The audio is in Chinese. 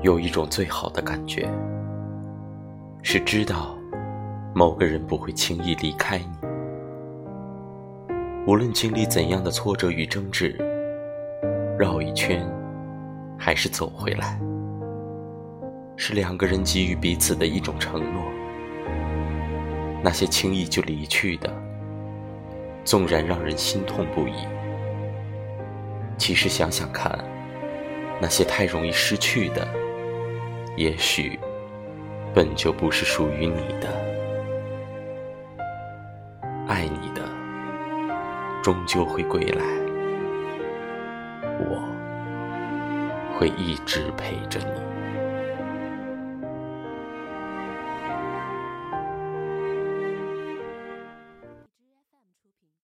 有一种最好的感觉，是知道某个人不会轻易离开你，无论经历怎样的挫折与争执，绕一圈还是走回来，是两个人给予彼此的一种承诺。那些轻易就离去的，纵然让人心痛不已，其实想想看，那些太容易失去的。也许，本就不是属于你的。爱你的，终究会归来。我会一直陪着你。